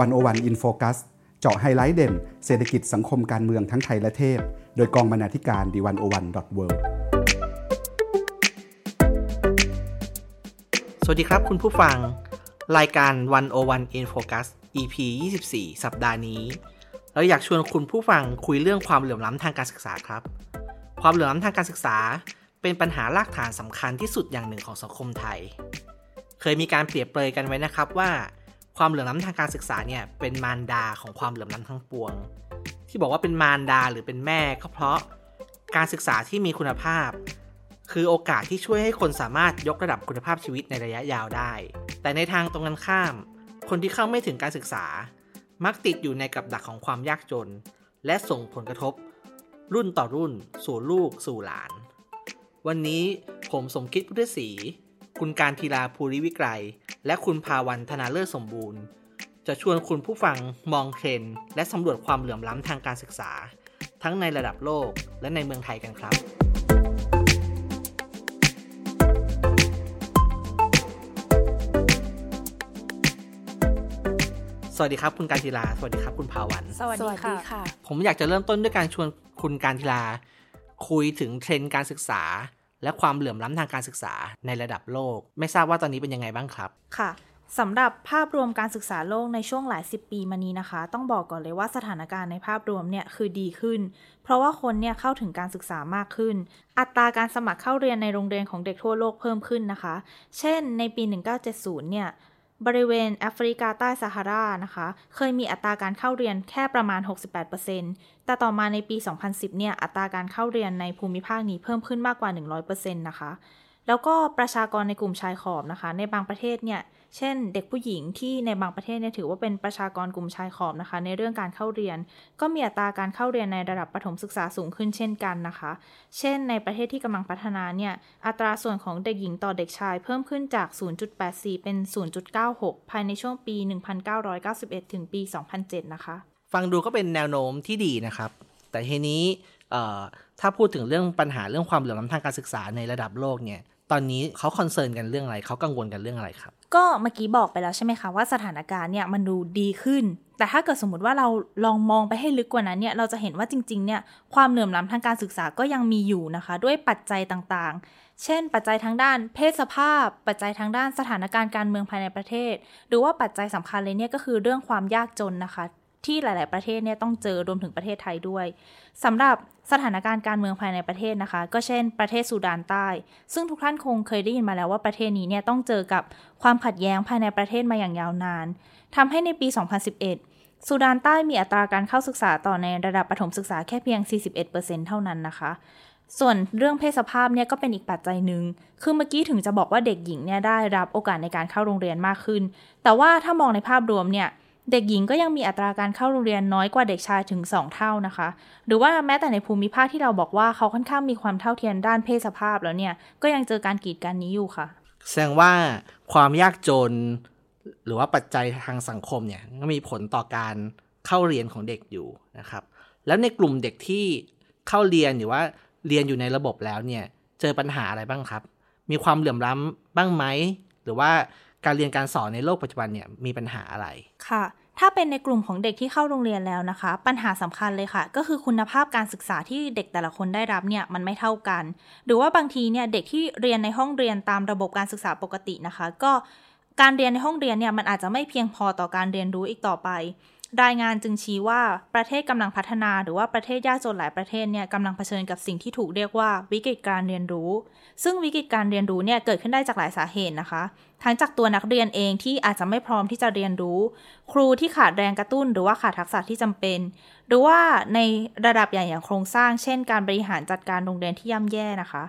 One O One In Focus เจาะไฮไลท์เด่น เศรษฐกิจสังคมการเมืองทั้งไทยและเทศ โดยกองบรรณาธิการ The One O One dot world สวัสดีครับคุณผู้ฟัง รายการ 101 In Focus EP 24 สัปดาห์นี้ เราอยากชวนคุณผู้ฟังคุยเรื่องความเหลื่อมล้ำทางการศึกษาครับ ความเหลื่อมล้ำทางการศึกษา เป็นปัญหารากฐานสำคัญที่สุดอย่างหนึ่งของสังคมไทย เคยมีการเปรียบเปรยกันไว้นะครับว่า ความเหลื่อมล้ำทางการศึกษาเนี่ยเป็นมารดาของความเหลื่อมล้ำทั้งปวง ที่บอกว่าเป็นมารดาหรือเป็นแม่ก็เพราะการศึกษาที่มีคุณภาพ คือโอกาสที่ช่วยให้คนสามารถยกระดับคุณภาพชีวิตในระยะยาวได้ แต่ในทางตรงกันข้าม คนที่เข้าไม่ถึงการศึกษา มักติดอยู่ในกับดักของความยากจน และส่งผลกระทบ รุ่นต่อรุ่น สู่ลูกสู่หลาน วันนี้ผมสมคิดพุทธศรี คุณการทีลาภูริวิกรและคุณภาวันธนาเลิศสมบูรณ์ จะชวนคุณผู้ฟังมองเทรนและสำรวจความเหลื่อมล้ำทางการศึกษา ทั้งในระดับโลกและในเมืองไทยกันครับสวัสดีครับคุณการทีลา สวัสดีครับคุณภาวัน สวัสดีค่ะ ผมอยากจะเริ่มต้นด้วยการชวนคุณการทีลา คุยถึงเทรนด์การศึกษา และความเหลื่อมล้ำทางการศึกษาในระดับโลก ไม่ทราบว่าตอนนี้เป็นยังไงบ้างครับ ค่ะสำหรับภาพรวมการศึกษาโลกในช่วงหลายสิบปีมานี้นะคะ ต้องบอกก่อนเลยว่าสถานการณ์ในภาพรวมเนี่ยคือดีขึ้น เพราะว่าคนเนี่ยเข้าถึงการศึกษามากขึ้น อัตราการสมัครเข้าเรียนในโรงเรียนของเด็กทั่วโลกเพิ่มขึ้นนะคะ เช่น ในปี 1970 เนี่ย บริเวณแอฟริกาใต้ซาฮารานะคะ เคยมีอัตราการเข้าเรียนแค่ประมาณ 68%แต่ต่อมาในปี 2010 เนี่ย อัตราการเข้าเรียนในภูมิภาคนี้เพิ่มขึ้นมากกว่า 100%นะคะ แล้วก็ประชากรในกลุ่มชายขอบนะคะ ในบางประเทศเนี่ย เช่น เด็กผู้หญิงที่ในบางประเทศเนี่ยถือว่าเป็นประชากรกลุ่มชายขอบนะคะ ในเรื่องการเข้าเรียน ก็มีอัตราการเข้าเรียนในระดับประถมศึกษาสูงขึ้นเช่นกันนะคะ เช่น ในประเทศที่กำลังพัฒนาเนี่ยอัตราส่วนของเด็กหญิงต่อเด็กชาย เพิ่มขึ้นจาก 0.84 เป็น 0.96 ภายในช่วงปี 1991 ถึงปี 2007 นะคะ ฟังดูก็เป็นแนวโน้มที่ดีนะครับ แต่ทีนี้ถ้าพูดถึงเรื่องปัญหาเรื่องความเหลื่อมล้ำทางการศึกษาในระดับโลกเนี่ย ตอนนี้เขาคอนเซิร์นกันเรื่องอะไรเขากังวลกันเรื่องอะไรครับ ก็เมื่อกี้บอกไปแล้วใช่ไหมคะว่าสถานการณ์เนี่ยมันดูดีขึ้น แต่ถ้าเกิดสมมติว่าเราลองมองไปให้ลึกกว่านั้นเนี่ยเราจะเห็นว่าจริงๆเนี่ยความเหลื่อมล้ำทางการศึกษาก็ยังมีอยู่นะคะ ด้วยปัจจัยต่างๆ เช่น ปัจจัยทางด้านเพศสภาพ ปัจจัยทางด้านสถานการณ์การเมืองภายในประเทศ หรือว่าปัจจัยสำคัญเลยเนี่ยก็คือเรื่องความยากจนนะคะ ที่หลาย ๆ ประเทศเนี่ยต้องเจอรวมถึงประเทศไทยด้วยสำหรับสถานการณ์การเมืองภายในประเทศนะคะ ก็เช่น ประเทศสุดานใต้ ซึ่งทุกท่านคงเคยได้ยินมาแล้วว่าประเทศนี้เนี่ยต้องเจอกับความขัดแย้งภายในประเทศมาอย่างยาวนานทำให้ในปี 2011 สุดานใต้มีอัตราการเข้าศึกษาต่อในระดับประถมศึกษาแค่เพียง 41%เท่านั้นนะคะส่วนเรื่องเพศสภาพเนี่ยก็เป็นอีกปัจจัยหนึ่ง คือเมื่อกี้ถึงจะบอกว่าเด็กหญิงเนี่ยได้รับโอกาสในการเข้าโรงเรียนมากขึ้น แต่ว่าถ้ามองในภาพรวมเนี่ย เด็กหญิงก็ยังมีอัตราการเข้าโรงเรียนน้อยกว่าเด็กชายถึง 2 เท่านะคะ หรือว่าแม้แต่ในภูมิภาคที่เราบอกว่าเขาค่อนข้างมีความเท่าเทียมด้านเพศสภาพแล้วเนี่ย ก็ยังเจอการกีดกันนี้อยู่ค่ะ แสดงว่าความยากจน หรือว่าปัจจัยทางสังคมเนี่ยก็มีผลต่อการเข้าเรียนของเด็กอยู่นะครับ แล้วในกลุ่มเด็กที่เข้าเรียนหรือว่าเรียนอยู่ในระบบแล้วเนี่ย เจอปัญหาอะไรบ้างครับ มีความเหลื่อมล้ำบ้างไหม หรือว่า การเรียนการสอนในโลกปัจจุบันเนี่ยมีปัญหาอะไรค่ะ ถ้าเป็นในกลุ่มของเด็กที่เข้าโรงเรียนแล้วนะคะ ปัญหาสำคัญเลยค่ะ ก็คือคุณภาพการศึกษาที่เด็กแต่ละคนได้รับเนี่ยมันไม่เท่ากัน หรือว่าบางทีเนี่ยเด็กที่เรียนในห้องเรียนตามระบบการศึกษาปกตินะคะ ก็การเรียนในห้องเรียนเนี่ยมันอาจจะไม่เพียงพอต่อการเรียนรู้อีกต่อไป รายงานจึงชี้ว่าประเทศกำลังพัฒนาหรือว่าประเทศยากจนหลายประเทศเนี่ยกำลังเผชิญกับสิ่งที่ถูกเรียกว่าวิกฤตการเรียนรู้ ซึ่งวิกฤตการเรียนรู้เนี่ยเกิดขึ้นได้จากหลายสาเหตุนะคะ ทั้งจากตัวนักเรียนเองที่อาจจะไม่พร้อมที่จะเรียนรู้ ครูที่ขาดแรงกระตุ้น หรือว่าขาดทักษะที่จำเป็น หรือว่าในระดับใหญ่อย่างโครงสร้าง เช่น การบริหารจัดการโรงเรียนที่ย่ำแย่นะคะ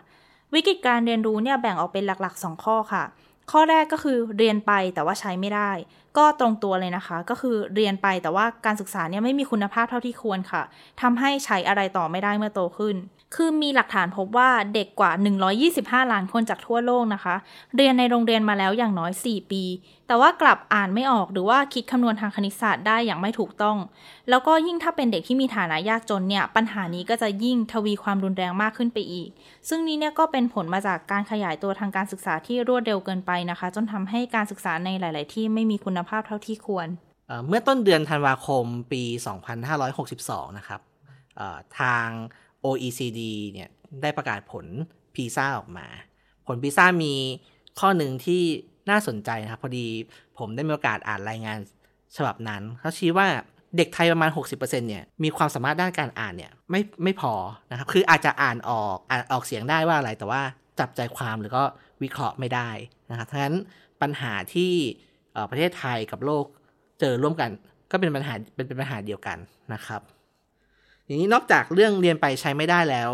วิกฤตการเรียนรู้เนี่ยแบ่งออกเป็นหลักๆ 2 ข้อค่ะ ข้อแรกก็คือเรียนไปแต่ว่าใช้ไม่ได้ ก็ตรงตัวเลยนะคะ ก็คือเรียนไปแต่ว่าการศึกษาเนี่ยไม่มีคุณภาพเท่าที่ควรค่ะทำให้ใช้อะไรต่อไม่ได้เมื่อโตขึ้น คือมีหลักฐานพบว่าเด็กกว่า 125 ล้านคนจากทั่วโลกนะคะ เรียนในโรงเรียนมาแล้วอย่างน้อย 4 ปี แต่ว่ากลับอ่านไม่ออกหรือว่าคิดคำนวณทางคณิตศาสตร์ได้อย่างไม่ถูกต้อง แล้วก็ยิ่งถ้าเป็นเด็กที่มีฐานะยากจนเนี่ย ปัญหานี้ก็จะยิ่งทวีความรุนแรงมากขึ้นไปอีก ซึ่งนี้เนี่ยก็เป็นผลมาจากการขยายตัวทางการศึกษาที่รวดเร็วเกินไปนะคะ จนทำให้การศึกษาในหลาย ๆ ที่ไม่มีคุณภาพเท่าที่ควรเมื่อต้นเดือนธันวาคมปี 2562 นะครับทาง OECD เนี่ยได้ประกาศผลพีซ่าออกมา ผลพีซ่ามีข้อหนึ่งที่น่าสนใจนะครับ พอดีผมได้มีโอกาสอ่านรายงานฉบับนั้นเขาชี้ว่าเด็กไทยประมาณ 60%เนี่ยมีความสามารถด้านการอ่านเนี่ยไม่ไม่พอนะครับ คืออาจจะอ่านออกอ่านออกเสียงได้ว่าอะไรแต่ว่าจับใจความหรือก็วิเคราะห์ไม่ได้นะครับทั้งนั้นปัญหาที่ประเทศไทยกับโลกเจอร่วมกัน ก็เป็นปัญหาเป็นเป็นปัญหาเดียวกันนะครับ ทีนี้นอกจากเรื่องเรียนไปใช้ไม่ได้แล้ว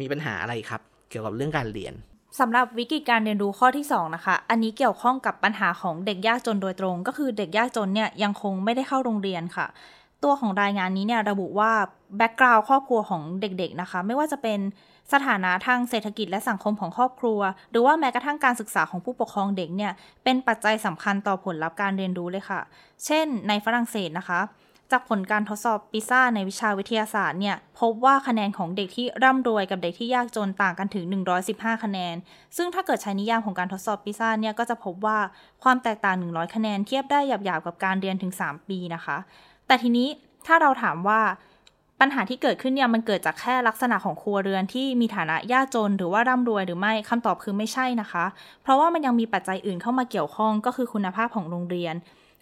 มีปัญหาอะไรครับ เกี่ยวกับเรื่องการเรียนสำหรับวิกฤตการเรียนรู้ข้อที่ 2 นะคะ อันนี้เกี่ยวข้องกับปัญหาของเด็กยากจนโดยตรง ก็คือเด็กยากจนเนี่ยยังคงไม่ได้เข้าโรงเรียนค่ะ ตัวของรายงานนี้เนี่ยระบุว่าแบ็กกราวด์ครอบครัวของเด็กๆนะคะ ไม่ว่าจะเป็นสถานะทางเศรษฐกิจและสังคมของครอบครัว หรือว่าแม้กระทั่งการศึกษาของผู้ปกครองเด็กเนี่ยเป็นปัจจัยสำคัญต่อผลลัพธ์การเรียนรู้เลยค่ะ เช่น ในฝรั่งเศสนะคะ จากผลการทดสอบปิซ่าในวิชาวิทยาศาสตร์เนี่ย พบว่าคะแนนของเด็กที่ร่ำรวยกับเด็กที่ยากจนต่างกันถึง 115 คะแนน ซึ่งถ้าเกิดใช้นิยามของการทดสอบปิซ่าเนี่ยก็จะพบว่าความแตกต่าง 100 คะแนนเทียบได้หยาบๆกับการเรียนถึง 3 ปีนะคะ แต่ทีนี้ถ้าเราถามว่าปัญหาที่เกิดขึ้นเนี่ยมันเกิดจากแค่ลักษณะของครัวเรือนที่มีฐานะยากจน หรือว่าร่ำรวยหรือไม่คำตอบคือไม่ใช่นะคะ เพราะว่ามันยังมีปัจจัยอื่นเข้ามาเกี่ยวข้องก็คือคุณภาพของโรงเรียน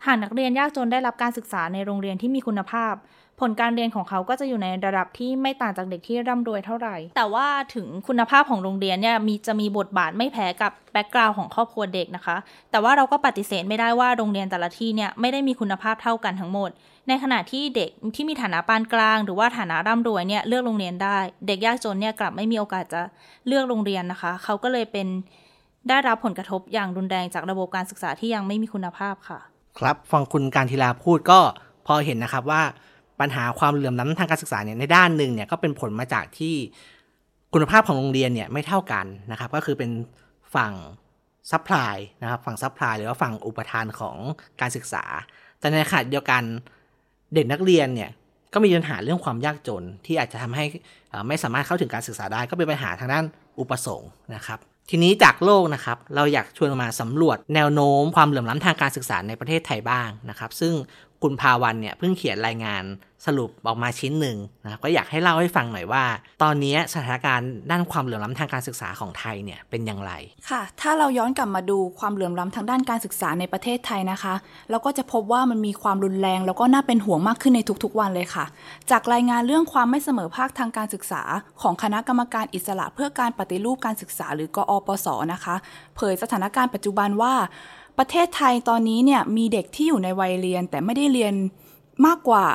หากนักเรียนยากจนได้รับการศึกษาในโรงเรียนที่มีคุณภาพ ผลการเรียนของเขาก็จะอยู่ในระดับที่ไม่ต่างจากเด็กที่ร่ำรวยเท่าไหร่ แต่ว่าถึงคุณภาพของโรงเรียนเนี่ยมีจะมีบทบาทไม่แพ้กับแบ็กกราวน์ของครอบครัวเด็กนะคะ แต่ว่าเราก็ปฏิเสธไม่ได้ว่าโรงเรียนแต่ละที่เนี่ยไม่ได้มีคุณภาพเท่ากันทั้งหมด ในขณะที่เด็กที่มีฐานะปานกลาง หรือว่าฐานะร่ำรวยเนี่ยเลือกโรงเรียนได้ เด็กยากจนเนี่ยกลับไม่มีโอกาสจะเลือกโรงเรียนนะคะ เขาก็เลยเป็นได้รับผลกระทบอย่างรุนแรงจากระบบการศึกษาที่ยังไม่มีคุณภาพค่ะ ครับฟังคุณกานต์ธีราพูดก็พอเห็นนะครับว่าปัญหาความเหลื่อมล้ำทางการศึกษาเนี่ยในด้านหนึ่งเนี่ยก็เป็นผลมาจากที่คุณภาพของโรงเรียนเนี่ยไม่เท่ากันนะครับ ก็คือเป็นฝั่ง supplyนะครับฝั่ง supply หรือว่าฝั่งอุปทานของการศึกษา แต่ในขณะเดียวกันเด็กนักเรียนเนี่ยก็มีปัญหาเรื่องความยากจนที่อาจจะทำให้ไม่สามารถเข้าถึงการศึกษาได้ ก็เป็นปัญหาทางด้านอุปสงค์นะครับ ทีนี้จากโลกนะครับ เราอยากชวนมาสำรวจแนวโน้มความเหลื่อมล้ำทางการศึกษาในประเทศไทยบ้างนะครับ ซึ่งคุณภาวรรณเนี่ยเพิ่งเขียนรายงาน สรุปออกมาชิ้นหนึ่งนะครับก็อยากให้เล่าให้ฟังหน่อยว่า ตอนนี้สถานการณ์ด้านความเหลื่อมล้ำทางการศึกษาของไทยเนี่ยเป็นอย่างไรค่ะ ถ้าเราย้อนกลับมาดูความเหลื่อมล้ำทางด้านการศึกษาในประเทศไทยนะคะ เราก็จะพบว่ามันมีความรุนแรง แล้วก็น่าเป็นห่วงมากขึ้นในทุกๆวันเลยค่ะ จากรายงานเรื่องความไม่เสมอภาคทางการศึกษา ของคณะกรรมการอิสระเพื่อการปฏิรูปการศึกษา หรือกอปศนะคะ เผยสถานการณ์ปัจจุบันว่า ประเทศไทยตอนนี้เนี่ยมีเด็กที่อยู่ในวัยเรียนแต่ไม่ได้เรียนมากกว่า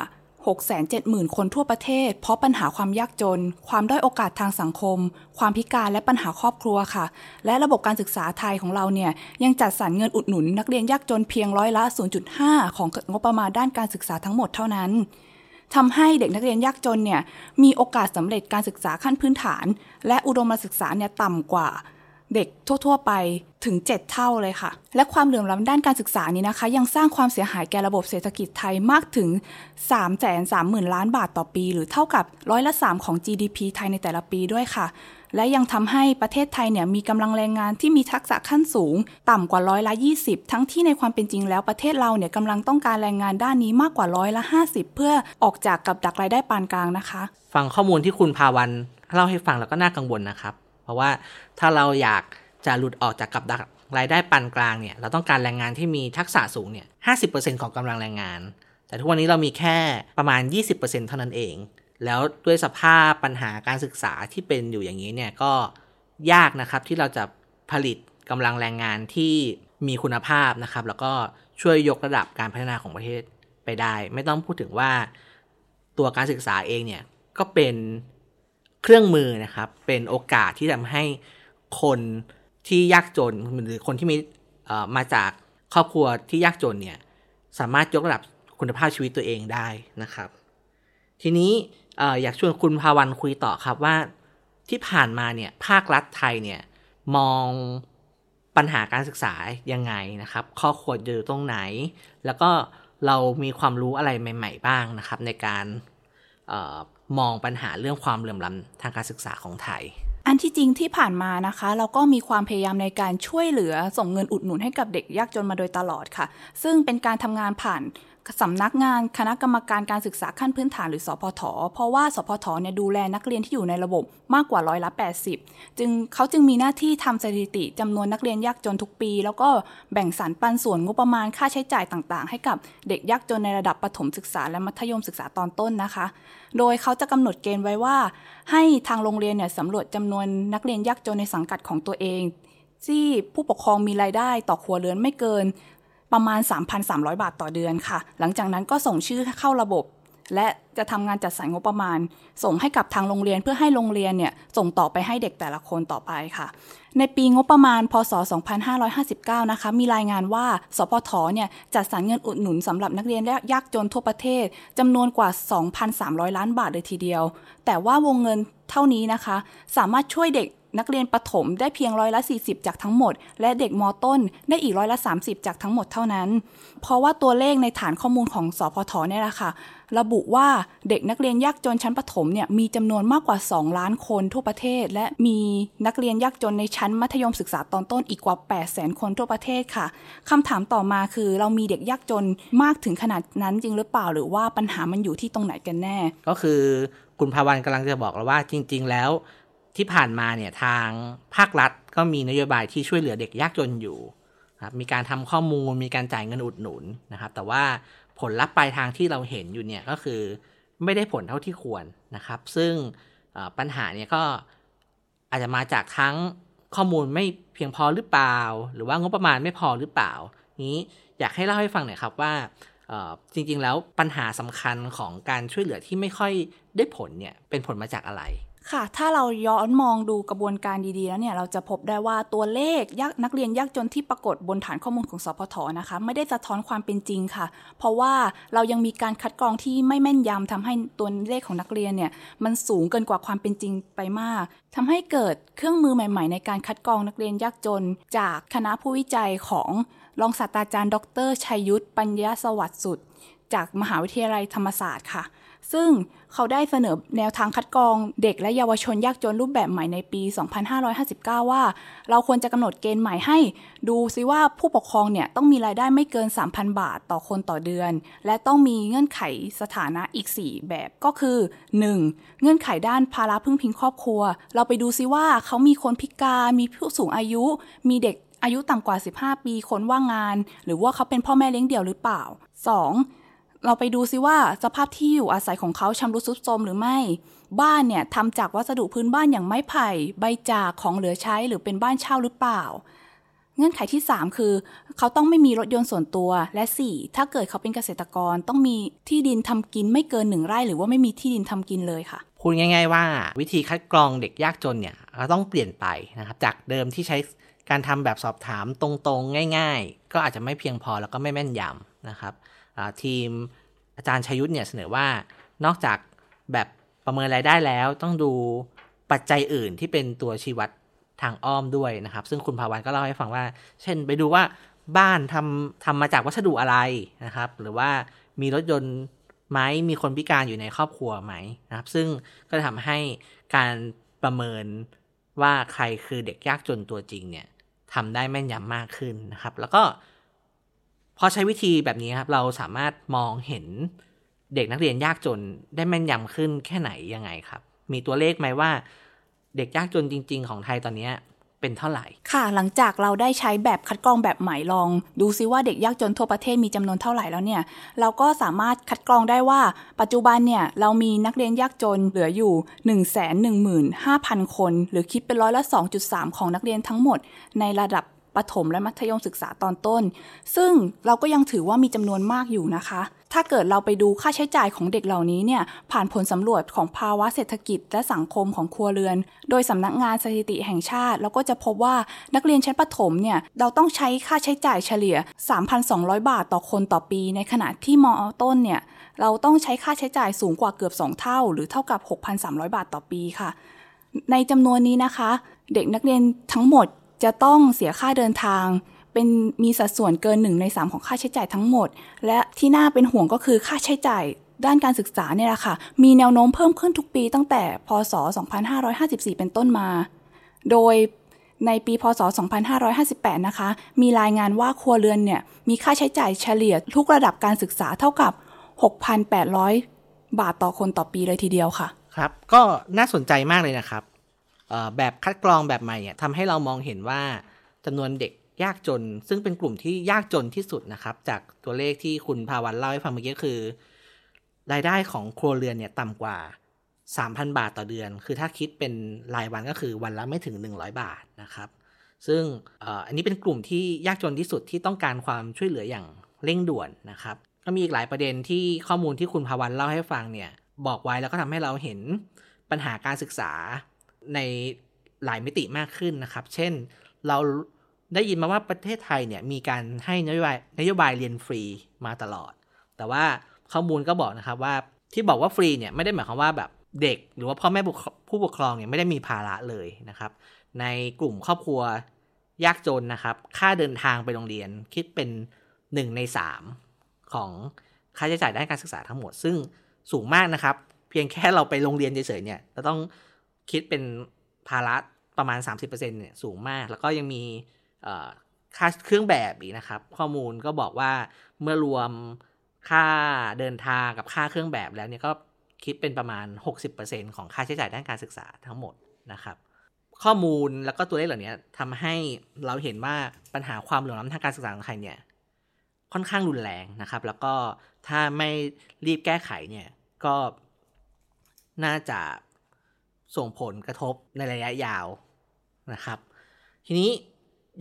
670,000 คนทั่วประเทศ เพราะปัญหาความยากจน ความด้อยโอกาสทางสังคม ความพิการและปัญหาครอบครัวค่ะ และระบบการศึกษาไทยของเราเนี่ยยังจัดสรรเงินอุดหนุน นักเรียนยากจนเพียงร้อยละ 0.5 ของงบประมาณด้านการศึกษาทั้งหมดเท่านั้นทำให้เด็กนักเรียนยากจนเนี่ยมีโอกาสสำเร็จการศึกษาขั้นพื้นฐาน และอุดมศึกษาเนี่ยต่ำกว่า เด็กทั่ว ๆ ไปถึง 7 เท่าเลยค่ะ และความเหลื่อมล้ำด้านการศึกษานี้นะคะ ยังสร้างความเสียหายแก่ระบบเศรษฐกิจไทยมากถึง 3 3 0 0 0 0 ล้านบาทต่อปี หรือเท่ากับร้อยละ 3 ของ GDP ไทยในแต่ละปีด้วยค่ะ และยังทำให้ประเทศไทยเนี่ยมีกำลังแรงงานที่มีทักษะขั้นสูง ต่ำกว่าร้อยละ 20 ทั้งที่ในความเป็นจริงแล้วประเทศเราเนี่ยกำลังต้องการแรงงานด้านนี้มากกว่าร้อยละ 50 เพื่อออกจากกับดักรายได้ปานกลางนะคะ ฟังข้อมูลที่คุณพาวันเล่าให้ฟังแล้วก็น่ากังวลนะครับ เพราะว่าถ้าเราอยากจะหลุดออกจากกับดักรายได้ปานกลางเนี่ย เราต้องการแรงงานที่มีทักษะสูงเนี่ยห้ของกำลังแรงงาน แต่ทุกวันนี้เรามีแค่ประมาณ 20%เท่านั้นเอง แล้วด้วยสภาพปัญหาการศึกษาที่เป็นอยู่อย่างนี้เนี่ยก็ยากนะครับที่เราจะผลิตกำลังแรงงานที่มีคุณภาพนะครับ แล้วก็ช่วยยกระดับการพัฒนาของประเทศไปได้ ไม่ต้องพูดถึงว่าตัวการศึกษาเองเนี่ยก็เป็น เครื่องมือนะครับ เป็นโอกาสที่ทำให้คนที่ยากจนหรือคนที่มีมาจากครอบครัวที่ยากจนเนี่ยสามารถยกระดับคุณภาพชีวิตตัวเองได้นะครับ ทีนี้อยากชวนคุณภาวันคุยต่อครับว่าที่ผ่านมาเนี่ยภาครัฐไทยเนี่ยมองปัญหาการศึกษายังไงนะครับ ข้อควรอยู่ตรงไหน แล้วก็เรามีความรู้อะไรใหม่ ๆ บ้างนะครับ ในการ มองปัญหาเรื่องความเหลื่อมล้ำทางการศึกษาของไทย อันที่จริงที่ผ่านมานะคะ เราก็มีความพยายามในการช่วยเหลือส่งเงินอุดหนุนให้กับเด็กยากจนมาโดยตลอดค่ะ ซึ่งเป็นการทำงานผ่าน สำนักงานคณะกรรมการการศึกษาขั้นพื้นฐานหรือสพท เพราะว่าสพทเนี่ยดูแลนักเรียนที่อยู่ในระบบมากกว่าร้อยละ 80 จึงเขาจึงมีหน้าที่ทำสถิติจำนวนนักเรียนยากจนทุกปี แล้วก็แบ่งสรรปันส่วนงบประมาณค่าใช้จ่ายต่างๆ ให้กับเด็กยากจนในระดับประถมศึกษาและมัธยมศึกษาตอนต้นนะคะ โดยเขาจะกำหนดเกณฑ์ไว้ว่า ให้ทางโรงเรียนเนี่ยสำรวจจำนวนนักเรียนยากจนในสังกัดของตัวเองที่ผู้ปกครองมีรายได้ต่อครัวเรือนไม่เกิน ประมาณ 3,300 บาทต่อเดือนค่ะ หลังจากนั้นก็ส่งชื่อเข้าระบบ และจะทำงานจัดสรรงบประมาณ ส่งให้กับทางโรงเรียนเพื่อให้โรงเรียนเนี่ยส่งต่อไปให้เด็กแต่ละคนต่อไปค่ะ ในปีงบประมาณ พศ 2559 นะคะ มีรายงานว่าสพทเนี่ยจัดสรรเงินอุดหนุนสำหรับนักเรียนยากจนทั่วประเทศจำนวนกว่า 2,300 ล้านบาทเลยทีเดียว แต่ว่าวงเงินเท่านี้นะคะ สามารถช่วยเด็ก นักเรียนประถมได้เพียงร้อยละ 40 จากทั้งหมด และเด็กมต้นได้อีกร้อยละ 30 จากทั้งหมดเท่านั้น เพราะว่าตัวเลขในฐานข้อมูลของสพทเนี่ยแหละค่ะ ระบุว่าเด็กนักเรียนยากจนชั้นประถมเนี่ยมีจำนวนมากกว่า 2 ล้านคนทั่วประเทศ และมีนักเรียนยากจนในชั้นมัธยมศึกษาตอนต้นอีกกว่า 8 0 0แสนคนทั่วประเทศค่ะคำถามต่อมาคือเรามีเด็กยากจนมากถึงขนาดนั้นจริงหรือเปล่า หรือว่าปัญหามันอยู่ที่ตรงไหนกันแน่ ก็คือคุณภาวันกำลังจะบอกเราว่าจริง ๆ แล้ว ที่ผ่านมาเนี่ยทางภาครัฐก็มีนโยบายที่ช่วยเหลือเด็กยากจนอยู่ครับมีการทำข้อมูลมีการจ่ายเงินอุดหนุนนะครับ แต่ว่าผลลัพธ์ปลายทางที่เราเห็นอยู่เนี่ยก็คือไม่ได้ผลเท่าที่ควรนะครับ ซึ่งปัญหาเนี่ยก็อาจจะมาจากทั้งข้อมูลไม่เพียงพอหรือเปล่า หรือว่างบประมาณไม่พอหรือเปล่า นี้อยากให้เล่าให้ฟังหน่อยครับว่าจริงๆแล้วปัญหาสำคัญของการช่วยเหลือที่ไม่ค่อยได้ผลเนี่ยเป็นผลมาจากอะไร ค่ะ ถ้าเราย้อนมองดูกระบวนการดีๆแล้วเนี่ย เราจะพบได้ว่าตัวเลขยากนักเรียนยากจนที่ปรากฏบนฐานข้อมูลของสพทนะคะ ไม่ได้สะท้อนความเป็นจริงค่ะ เพราะว่าเรายังมีการคัดกรองที่ไม่แม่นยำทำให้ตัวเลขของนักเรียนเนี่ย มันสูงเกินกว่าความเป็นจริงไปมากทำให้เกิดเครื่องมือใหม่ ๆ ในการคัดกรองนักเรียนยากจน จากคณะผู้วิจัยของรองศาสตราจารย์ ดรชัยยุทธปัญญาสวัสดิ์สุด จากมหาวิทยาลัยธรรมศาสตร์ค่ะ ซึ่งเขาได้เสนอแนวทางคัดกรองเด็กและเยาวชนยากจนรูปแบบใหม่ในปี 2559 ว่า เราควรจะกำหนดเกณฑ์ใหม่ให้ ดูซิว่าผู้ปกครองเนี่ยต้องมีรายได้ไม่เกิน 3,000 บาทต่อคนต่อเดือน และต้องมีเงื่อนไขสถานะอีก 4 แบบก็คือ 1. เงื่อนไขด้านภาระพึ่งพิงครอบครัว เราไปดูซิว่าเขามีคนพิการมีผู้สูงอายุ มีเด็กอายุต่ำกว่า 15 ปีคนว่างงาน หรือว่าเขาเป็นพ่อแม่เลี้ยงเดี่ยวหรือเปล่า 2. เราไปดูซิว่าสภาพที่อยู่อาศัยของเขาชำรุดทรุดโทรมหรือไม่ บ้านเนี่ยทำจากวัสดุพื้นบ้านอย่างไม้ไผ่ ใบจากของเหลือใช้หรือเป็นบ้านเช่าหรือเปล่า เงื่อนไขที่ 3 คือ เขาต้องไม่มีรถยนต์ส่วนตัวและ 4 ถ้าเกิดเขาเป็นเกษตรกรต้องมีที่ดินทำกินไม่เกินหนึ่งไร่ หรือว่าไม่มีที่ดินทำกินเลยค่ะพูดง่าย ๆ ว่า วิธีคัดกรองเด็กยากจนเนี่ยเราต้องเปลี่ยนไปนะครับจากเดิมที่ใช้การทำแบบสอบถามตรงๆ ง่าย ๆ ก็อาจจะไม่เพียงพอแล้วก็ไม่แม่นยำนะครับ ทีมอาจารย์ชยุทธเนี่ยเสนอว่านอกจากแบบประเมินรายได้แล้วต้องดูปัจจัยอื่นที่เป็นตัวชี้วัดทางอ้อมด้วยนะครับ ซึ่งคุณภาวันก็เล่าให้ฟังว่า เช่นไปดูว่าบ้านทำทำมาจากวัสดุอะไรนะครับ หรือว่ามีรถยนต์ไหมมีคนพิการอยู่ในครอบครัวไหมนะครับ ซึ่งก็ทำให้การประเมินว่าใครคือเด็กยากจนตัวจริงเนี่ยทำได้แม่นยำมากขึ้นนะครับ แล้วก็ พอใช้วิธีแบบนี้ครับเราสามารถมองเห็นเด็กนักเรียนยากจนได้แม่นยำขึ้นแค่ไหนยังไงครับ มีตัวเลขไหมว่า เด็กยากจนจริง ๆ ของไทยตอนนี้เป็นเท่าไหร่ ค่ะ หลังจากเราได้ใช้แบบคัดกรองแบบใหม่ลอง ดูซิว่าเด็กยากจนทั่วประเทศมีจำนวนเท่าไหร่แล้วเนี่ย เราก็สามารถคัดกรองได้ว่า ปัจจุบันเนี่ยเรามีนักเรียนยากจนเหลืออยู่ 1 1 5 0 0 0 คน หรือคิดเป็นร้อยละ 2.3 ของนักเรียนทั้งหมดในระดับ ประถมและมัธยมศึกษาตอนต้น ซึ่งเราก็ยังถือว่ามีจำนวนมากอยู่นะคะ ถ้าเกิดเราไปดูค่าใช้จ่ายของเด็กเหล่านี้เนี่ยผ่านผลสำรวจของภาวะเศรษฐกิจและสังคมของครัวเรือน โดยสำนักงานสถิติแห่งชาติ เราก็จะพบว่านักเรียนชั้นประถมเนี่ยเราต้องใช้ค่าใช้จ่ายเฉลี่ย 3,200 บาทต่อคนต่อปี ในขณะที่มอต้นเนี่ยเราต้องใช้ค่าใช้จ่ายสูงกว่าเกือบ 2 เท่า หรือเท่ากับ 6,300 บาทต่อปีค่ะ ในจำนวนนี้นะคะ เด็กนักเรียนทั้งหมด จะต้องเสียค่าเดินทาง เป็นมีสัดส่วนเกินหนึ่งใน3ของค่าใช้จ่ายทั้งหมด และที่น่าเป็นห่วงก็คือค่าใช้จ่ายด้านการศึกษาเนี่ยแหละค่ะ มีแนวโน้มเพิ่มขึ้นทุกปีตั้งแต่พศ 2554 เป็นต้นมา โดยในปีพศ 2558 นะคะ มีรายงานว่าครัวเรือนเนี่ย มีค่าใช้จ่ายเฉลี่ยทุกระดับการศึกษาเท่ากับ 6,800 บาทต่อคนต่อปีเลยทีเดียวค่ะ ครับ ก็น่าสนใจมากเลยนะครับ แบบคัดกรองแบบใหม่เนี่ยทำให้เรามองเห็นว่าจำนวนเด็กยากจน ซึ่งเป็นกลุ่มที่ยากจนที่สุดนะครับ จากตัวเลขที่คุณภาวันเล่าให้ฟังเมื่อกี้คือ รายได้ของครัวเรือนเนี่ยต่ำกว่า 3,000 บาทต่อเดือน คือถ้าคิดเป็นรายวันก็คือวันละไม่ถึง 100 บาทนะครับ ซึ่งอันนี้เป็นกลุ่มที่ยากจนที่สุดที่ต้องการความช่วยเหลืออย่างเร่งด่วนนะครับ ก็มีอีกหลายประเด็นที่ข้อมูลที่คุณภาวรรณเล่าให้ฟังเนี่ยบอกไว้แล้วก็ทำให้เราเห็นปัญหาการศึกษา ในหลายมิติมากขึ้นนะครับ เช่นเราได้ยินมาว่าประเทศไทยเนี่ยมีการให้นโยบายนโยบายเรียนฟรีมาตลอด แต่ว่าข้อมูลก็บอกนะครับว่าที่บอกว่าฟรีเนี่ยไม่ได้หมายความว่าแบบเด็ก หรือว่าพ่อแม่ผู้ปกครองเนี่ยไม่ได้มีภาระเลยนะครับ ในกลุ่มครอบครัวยากจนนะครับ ค่าเดินทางไปโรงเรียนคิดเป็นหนึ่งในสามของค่าใช้จ่ายด้านการศึกษาทั้งหมด ซึ่งสูงมากนะครับ เพียงแค่เราไปโรงเรียนเฉยๆเนี่ยเราต้อง คิดเป็นภาระประมาณ 30%เนี่ยสูงมาก แล้วก็ยังมีค่าเครื่องแบบอีกนะครับ ข้อมูลก็บอกว่าเมื่อรวมค่าเดินทางกับค่าเครื่องแบบแล้วเนี่ยก็คิดเป็นประมาณ 60%ของค่าใช้จ่ายด้านการศึกษาทั้งหมดนะครับ ข้อมูลแล้วก็ตัวเลขเหล่านี้ทำให้เราเห็นว่าปัญหาความเหลื่อมล้ำทางการศึกษาของไทยเนี่ยค่อนข้างรุนแรงนะครับ แล้วก็ถ้าไม่รีบแก้ไขเนี่ยก็น่าจะ ส่งผลกระทบในระยะยาวนะครับ ทีนี้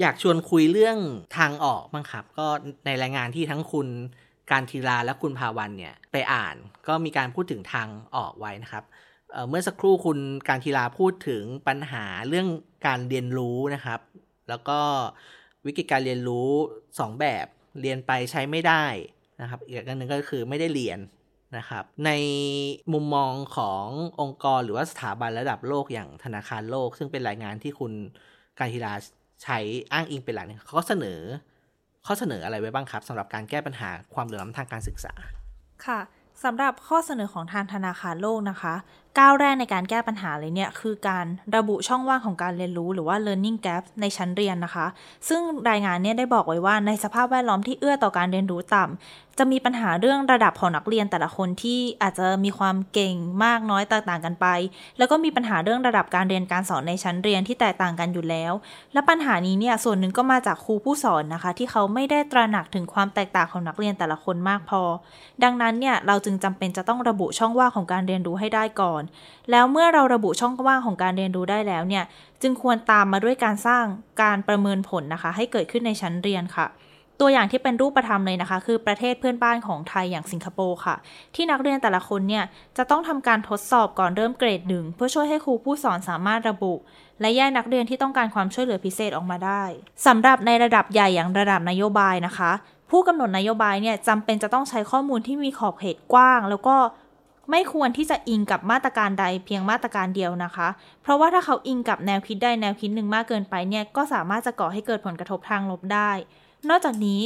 อยากชวนคุยเรื่องทางออกบ้างครับ ก็ในรายงานที่ทั้งคุณการทีลาและคุณภาวันเนี่ยไปอ่านก็มีการพูดถึงทางออกไว้นะครับเเมื่อสักครู่คุณการทีลาพูดถึงปัญหาเรื่องการเรียนรู้นะครับ แล้วก็วิกฤตการเรียนรู้ 2 แบบเรียนไปใช้ไม่ได้นะครับ อีกอันหนึ่งก็คือไม่ได้เรียน นะครับ ในมุมมองขององค์กรหรือว่าสถาบันระดับโลกอย่างธนาคารโลก ซึ่งเป็นรายงานที่คุณการทีลาใช้อ้างอิงเป็นหลักเขาก็เสนอข้อเสนออะไรไว้บ้างครับสำหรับการแก้ปัญหาความเหลื่อมล้ำทางการศึกษา ค่ะสำหรับข้อเสนอของทางธนาคารโลกนะคะ ก้าวแรกในการแก้ปัญหาเลยเนี่ย คือการระบุช่องว่างของการเรียนรู้หรือว่า learning gap ในชั้นเรียนนะคะ ซึ่งรายงานเนี่ยได้บอกไว้ว่าในสภาพแวดล้อมที่เอื้อต่อการเรียนรู้ต่ำจะมีปัญหาเรื่องระดับของนักเรียนแต่ละคนที่อาจจะมีความเก่งมากน้อยแตกต่างกันไป แล้วก็มีปัญหาเรื่องระดับการเรียนการสอนในชั้นเรียนที่แตกต่างกันอยู่แล้ว และปัญหานี้เนี่ยส่วนหนึ่งก็มาจากครูผู้สอนนะคะ ที่เขาไม่ได้ตระหนักถึงความแตกต่างของนักเรียนแต่ละคนมากพอ ดังนั้นเนี่ยเราจึงจำเป็นจะต้องระบุช่องว่างของการเรียนรู้ให้ได้ก่อนแล้วเมื่อเราระบุช่องว่างของการเรียนรู้ได้แล้วเนี่ย จึงควรตามมาด้วยการสร้างการประเมินผลนะคะ ให้เกิดขึ้นในชั้นเรียนค่ะ ตัวอย่างที่เป็นรูปธรรมเลยนะคะ คือประเทศเพื่อนบ้านของไทยอย่างสิงคโปร์ค่ะ ที่นักเรียนแต่ละคนเนี่ยจะต้องทำการทดสอบก่อนเริ่มเกรดหนึ่งเพื่อช่วยให้ครูผู้สอนสามารถระบุ และแยกนักเรียนที่ต้องการความช่วยเหลือพิเศษออกมาได้สำหรับในระดับใหญ่อย่างระดับนโยบายนะคะผู้กำหนดนโยบายเนี่ยจำเป็นจะต้องใช้ข้อมูลที่มีขอบเขตกว้าง แล้วก็ ไม่ควรที่จะอิงกับมาตรการใดเพียงมาตรการเดียวนะคะ เพราะว่าถ้าเขาอิงกับแนวคิดใดแนวคิดหนึ่งมากเกินไปเนี่ยก็สามารถจะก่อให้เกิดผลกระทบทางลบได้ นอกจากนี้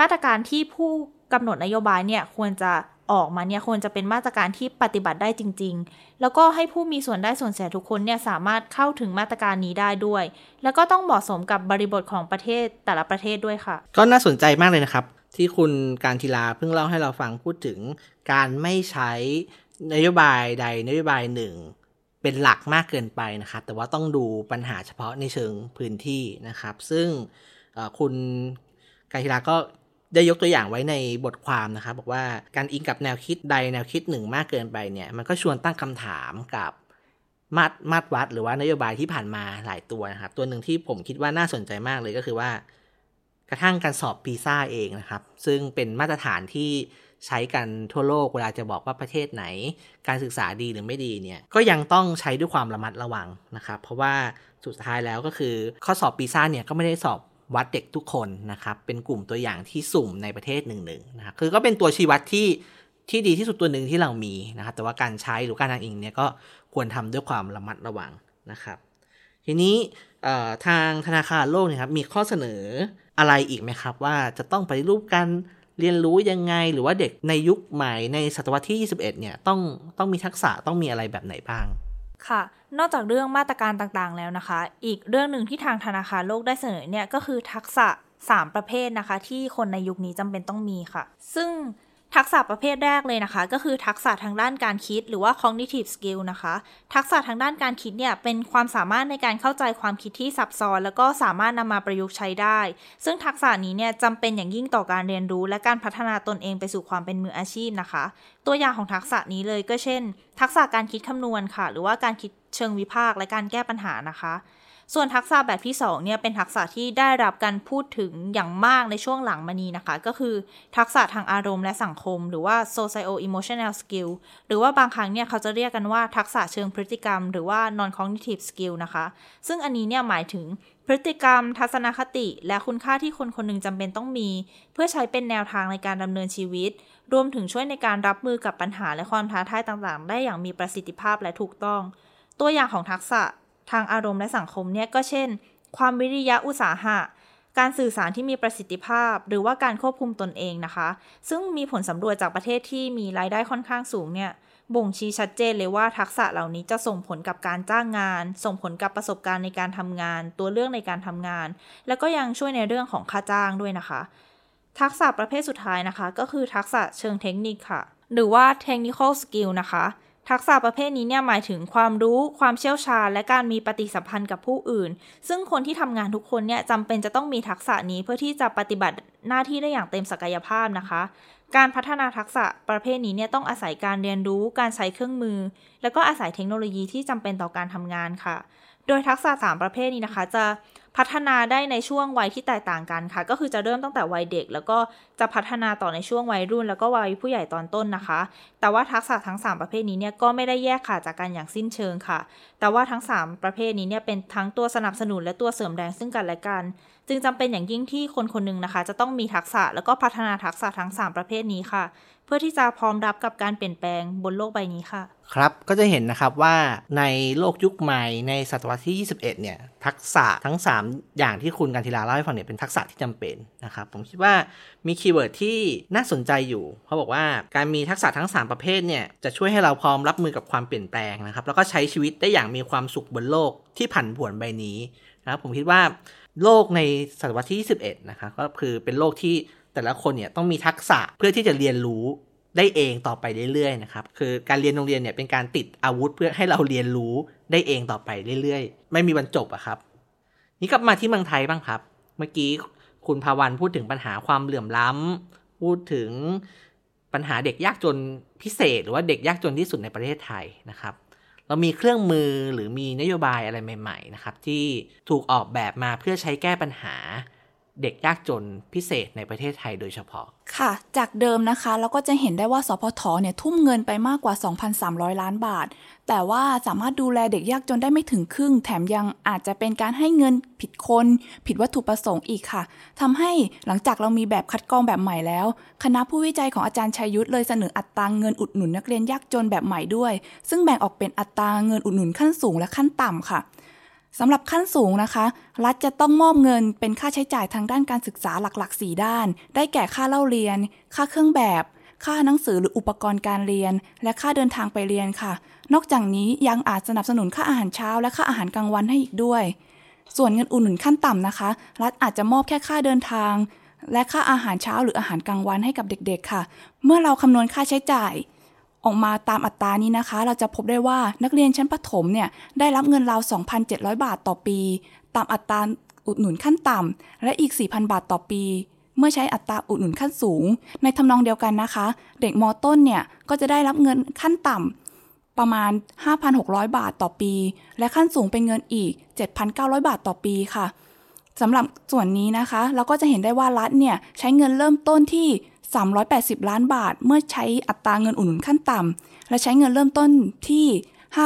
มาตรการที่ผู้กำหนดนโยบายเนี่ยควรจะออกมาเนี่ยควรจะเป็นมาตรการที่ปฏิบัติได้จริง ๆ แล้วก็ให้ผู้มีส่วนได้ส่วนเสียทุกคนเนี่ยสามารถเข้าถึงมาตรการนี้ได้ด้วย แล้วก็ต้องเหมาะสมกับบริบทของประเทศแต่ละประเทศด้วยค่ะ ก็น่าสนใจมากเลยนะครับ ที่คุณการทีลาเพิ่งเล่าให้เราฟังพูดถึงการไม่ใช้นโยบายใดนโยบายหนึ่ง เป็นหลักมากเกินไปนะครับ แต่ว่าต้องดูปัญหาเฉพาะในเชิงพื้นที่นะครับ ซึ่งคุณกาฮิราก็ได้ยกตัวอย่างไว้ในบทความนะครับ บอกว่าการอิงกับแนวคิดใดแนวคิดหนึ่งมากเกินไปเนี่ยมันก็ชวนตั้งคำถามกับมาตรมาตรวัด หรือว่านโยบายที่ผ่านมาหลายตัวนะครับ ตัวหนึ่งที่ผมคิดว่าน่าสนใจมากเลยก็คือว่า กระทั่งการสอบปีซ่าเองนะครับ ซึ่งเป็นมาตรฐานที่ใช้กันทั่วโลกเวลาจะบอกว่าประเทศไหน การศึกษาดีหรือไม่ดีเนี่ยก็ยังต้องใช้ด้วยความระมัดระวังนะครับเพราะว่าสุดท้ายแล้วก็คือ ข้อสอบปีซ่าเนี่ยก็ไม่ได้สอบวัดเด็กทุกคนนะครับเป็นกลุ่มตัวอย่างที่สุ่มในประเทศหนึ่งๆนะครับคือก็เป็นตัวชี้วัดที่ที่ดีที่สุดตัวหนึ่งที่เรามีนะครับแต่ว่าการใช้หรือการทางอิงเนี่ยก็ควรทำด้วยความระมัดระวังนะครับ ทีนี้ ทางธนาคารโลกเนี่ยครับมีข้อเสนออะไรอีกไหมครับ ว่าจะต้องปฏิรูปการเรียนรู้ยังไงหรือว่าเด็กในยุคใหม่ในศตวรรษที่ 21 เนี่ยต้องต้องมีทักษะต้องมีอะไรแบบไหนบ้างค่ะ นอกจากเรื่องมาตรการต่างๆแล้วนะคะ อีกเรื่องหนึ่งที่ทางธนาคารโลกได้เสนอเนี่ยก็คือทักษะ 3 ประเภทนะคะ ที่คนในยุคนี้จำเป็นต้องมีค่ะ ซึ่ง ทักษะประเภทแรกเลยนะคะ ก็คือทักษะทางด้านการคิดหรือว่า cognitive skill นะคะ ทักษะทางด้านการคิดเนี่ยเป็นความสามารถในการเข้าใจความคิดที่ซับซ้อน แล้วก็สามารถนำมาประยุกต์ใช้ได้ ซึ่งทักษะนี้เนี่ยจำเป็นอย่างยิ่งต่อการเรียนรู้ และการพัฒนาตนเองไปสู่ความเป็นมืออาชีพนะคะ ตัวอย่างของทักษะนี้เลยก็เช่น ทักษะการคิดคำนวณค่ะ หรือว่าการคิดเชิงวิพากษ์และการแก้ปัญหานะคะ ส่วนทักษะแบบที่2เนี่ยเป็นทักษะที่ได้รับการพูดถึงอย่างมากในช่วงหลังมานี้นะคะ ก็คือทักษะทางอารมณ์และสังคม หรือว่า socio emotional skill หรือว่าบางครั้งเนี่ยเขาจะเรียกกันว่าทักษะเชิงพฤติกรรม หรือว่า non cognitive skill นะคะ ซึ่งอันนี้เนี่ยหมายถึงพฤติกรรม ทัศนคติ และคุณค่าที่คนคนนึงจำเป็นต้องมี เพื่อใช้เป็นแนวทางในการดำเนินชีวิต รวมถึงช่วยในการรับมือกับปัญหาและความท้าทายต่างๆ ได้อย่างมีประสิทธิภาพและถูกต้อง ตัวอย่างของทักษะ ทางอารมณ์และสังคมเนี่ยก็เช่น ความวิริยะอุตสาหะ การสื่อสารที่มีประสิทธิภาพ หรือว่าการควบคุมตนเองนะคะ ซึ่งมีผลสำรวจจากประเทศที่มีรายได้ค่อนข้างสูงเนี่ยบ่งชี้ชัดเจนเลยว่าทักษะเหล่านี้จะส่งผลกับการจ้างงาน ส่งผลกับประสบการณ์ในการทำงาน ตัวเรื่องในการทำงาน แล้วก็ยังช่วยในเรื่องของค่าจ้างด้วยนะคะ ทักษะประเภทสุดท้ายนะคะ ก็คือทักษะเชิงเทคนิคค่ะ หรือว่า technical skill นะคะ ทักษะประเภทนี้เนี่ยหมายถึงความรู้ ความเชี่ยวชาญ และการมีปฏิสัมพันธ์กับผู้อื่น ซึ่งคนที่ทำงานทุกคนเนี่ยจำเป็นจะต้องมีทักษะนี้เพื่อที่จะปฏิบัติหน้าที่ได้อย่างเต็มศักยภาพนะคะ การพัฒนาทักษะประเภทนี้เนี่ยต้องอาศัยการเรียนรู้ การใช้เครื่องมือ แล้วก็อาศัยเทคโนโลยีที่จำเป็นต่อการทำงานค่ะ โดยทักษะ 3 ประเภทนี้นะคะ จะ พัฒนาได้ในช่วงวัยที่แตกต่างกันค่ะ ก็คือจะเริ่มตั้งแต่วัยเด็ก แล้วก็จะพัฒนาต่อในช่วงวัยรุ่น แล้วก็วัยผู้ใหญ่ตอนต้นนะคะ แต่ว่าทักษะทั้ง 3 ประเภทนี้เนี่ยก็ไม่ได้แยกขาดจากกันอย่างสิ้นเชิงค่ะ แต่ว่าทั้ง 3 ประเภทนี้เนี่ยเป็นทั้งตัวสนับสนุนและตัวเสริมแรงซึ่งกันและกัน จึงจำเป็นอย่างยิ่งที่คนคนหนึ่งนะคะ จะต้องมีทักษะแล้วก็พัฒนาทักษะทั้ง 3 ประเภทนี้ค่ะ เพื่อที่จะพร้อมรับกับการเปลี่ยนแปลงบนโลกใบนี้ค่ะ ครับก็จะเห็นนะครับว่าในโลกยุคใหม่ในศตวรรษที่ 21 เนี่ยทักษะทั้ง 3 อย่างที่คุณกานต์ธีราเล่าให้ฟังเนี่ยเป็นทักษะที่จำเป็นนะครับผมคิดว่ามี keyword ที่น่าสนใจอยู่เขาบอกว่าการมีทักษะทั้ง 3 ประเภทเนี่ยจะช่วยให้เราพร้อมรับมือกับความเปลี่ยนแปลงนะครับแล้วก็ใช้ชีวิตได้อย่างมีความสุขบนโลกที่ผันผวนใบนี้นะครับผมคิดว่า โลกในศตวรรษที่ 21 นะครับก็คือเป็นโลกที่แต่ละคนเนี่ยต้องมีทักษะเพื่อที่จะเรียนรู้ได้เองต่อไปเรื่อยๆนะครับคือการเรียนโรงเรียนเนี่ยเป็นการติดอาวุธเพื่อให้เราเรียนรู้ได้เองต่อไปเรื่อยๆ ไม่มีวันจบอะครับ นี่กลับมาที่เมืองไทยบ้างครับ เมื่อกี้คุณภาวันพูดถึงปัญหาความเหลื่อมล้ำพูดถึงปัญหาเด็กยากจนพิเศษ หรือว่าเด็กยากจนที่สุดในประเทศไทยนะครับ เรามีเครื่องมือหรือมีนโยบายอะไรใหม่ ๆ นะครับ ที่ถูกออกแบบมาเพื่อใช้แก้ปัญหา เด็กยากจนพิเศษในประเทศไทยโดยเฉพาะ ค่ะ จากเดิมนะคะ เราก็จะเห็นได้ว่าสพทเนี่ยทุ่มเงินไปมากกว่า 2,300 ล้านบาท แต่ว่าสามารถดูแลเด็กยากจนได้ไม่ถึงครึ่ง แถมยังอาจจะเป็นการให้เงินผิดคน ผิดวัตถุประสงค์อีกค่ะทำให้หลังจากเรามีแบบคัดกรองแบบใหม่แล้ว คณะผู้วิจัยของอาจารย์ชัยยุทธเลยเสนออัตราเงินอุดหนุนนักเรียนยากจนแบบใหม่ด้วย ซึ่งแบ่งออกเป็นอัตราเงินอุดหนุนขั้นสูงและขั้นต่ำค่ะ สำหรับขั้นสูงนะคะ รัฐจะต้องมอบเงินเป็นค่าใช้จ่ายทางด้านการศึกษาหลักๆ 4 ด้าน ได้แก่ค่าเล่าเรียน ค่าเครื่องแบบ ค่าหนังสือหรืออุปกรณ์การเรียน และค่าเดินทางไปเรียนค่ะ นอกจากนี้ยังอาจสนับสนุนค่าอาหารเช้า และค่าอาหารกลางวันให้อีกด้วย ส่วนเงินอุดหนุนขั้นต่ำนะคะ รัฐอาจจะมอบแค่ค่าเดินทาง และค่าอาหารเช้าหรืออาหารกลางวันให้กับเด็ก ๆ ค่ะ เมื่อเราคำนวณค่าใช้จ่าย ออกมาตามอัตรานี้นะคะ เราจะพบได้ว่านักเรียนชั้นประถมเนี่ยได้รับเงินราว 2,700 บาทต่อปี ตามอัตราอุดหนุนขั้นต่ำและอีก 4,000 บาทต่อปี เมื่อใช้อัตราอุดหนุนขั้นสูง ในทำนองเดียวกันนะคะ เด็กมต้นเนี่ยก็จะได้รับเงินขั้นต่ำประมาณ 5,600 บาทต่อปี และขั้นสูงเป็นเงินอีก 7,900 บาทต่อปีค่ะสำหรับส่วนนี้นะคะ เราก็จะเห็นได้ว่ารัฐเนี่ยใช้เงินเริ่มต้นที่ 380 ล้านบาท เมื่อใช้อัตราเงินอุดหนุนขั้นต่ำและใช้เงินเริ่มต้นที่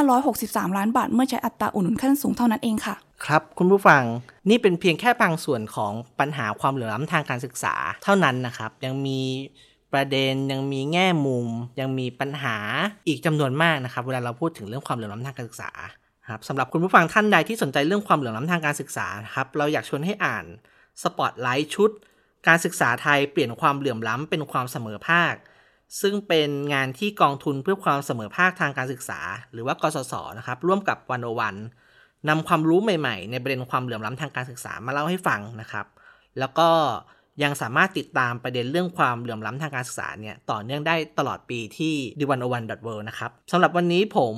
563 ล้านบาท เมื่อใช้อัตราอุดหนุนขั้นสูงเท่านั้นเองค่ะ ครับคุณผู้ฟังนี่เป็นเพียงแค่บางส่วนของปัญหาความเหลื่อมล้ำทางการศึกษาเท่านั้นนะครับ ยังมีประเด็นยังมีแง่มุม ยังมีปัญหาอีกจำนวนมากนะครับ เวลาเราพูดถึงเรื่องความเหลื่อมล้ำทางการศึกษาครับสำหรับคุณผู้ฟังท่านใดที่สนใจเรื่องความเหลื่อมล้ำทางการศึกษาครับเราอยากชวนให้อ่านสปอตไลท์ชุด การศึกษาไทยเปลี่ยนความเหลื่อมล้ำเป็นความเสมอภาค ซึ่งเป็นงานที่กองทุนเพื่อความเสมอภาคทางการศึกษา หรือว่ากสศนะครับ ร่วมกับวันโอวันนำความรู้ใหม่ๆ ในประเด็นความเหลื่อมล้ำทางการศึกษามาเล่าให้ฟังนะครับ แล้วก็ยังสามารถติดตามประเด็นเรื่องความเหลื่อมล้ำทางการศึกษาเนี่ยต่อเนื่องได้ตลอดปีที่ d 1 0 1 w o r l d นะครับสำหรับวันนี้ผม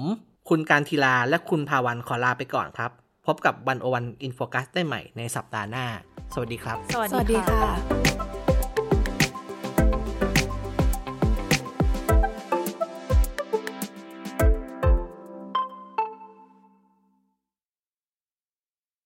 คุณการทีลาและคุณภาวันขอลาไปก่อนครับ พบกับวันโอวันอินโฟกัสได้ใหม่ในสัปดาห์หน้า สวัสดีครับ สวัสสวัสดีดีค่ะค่ะ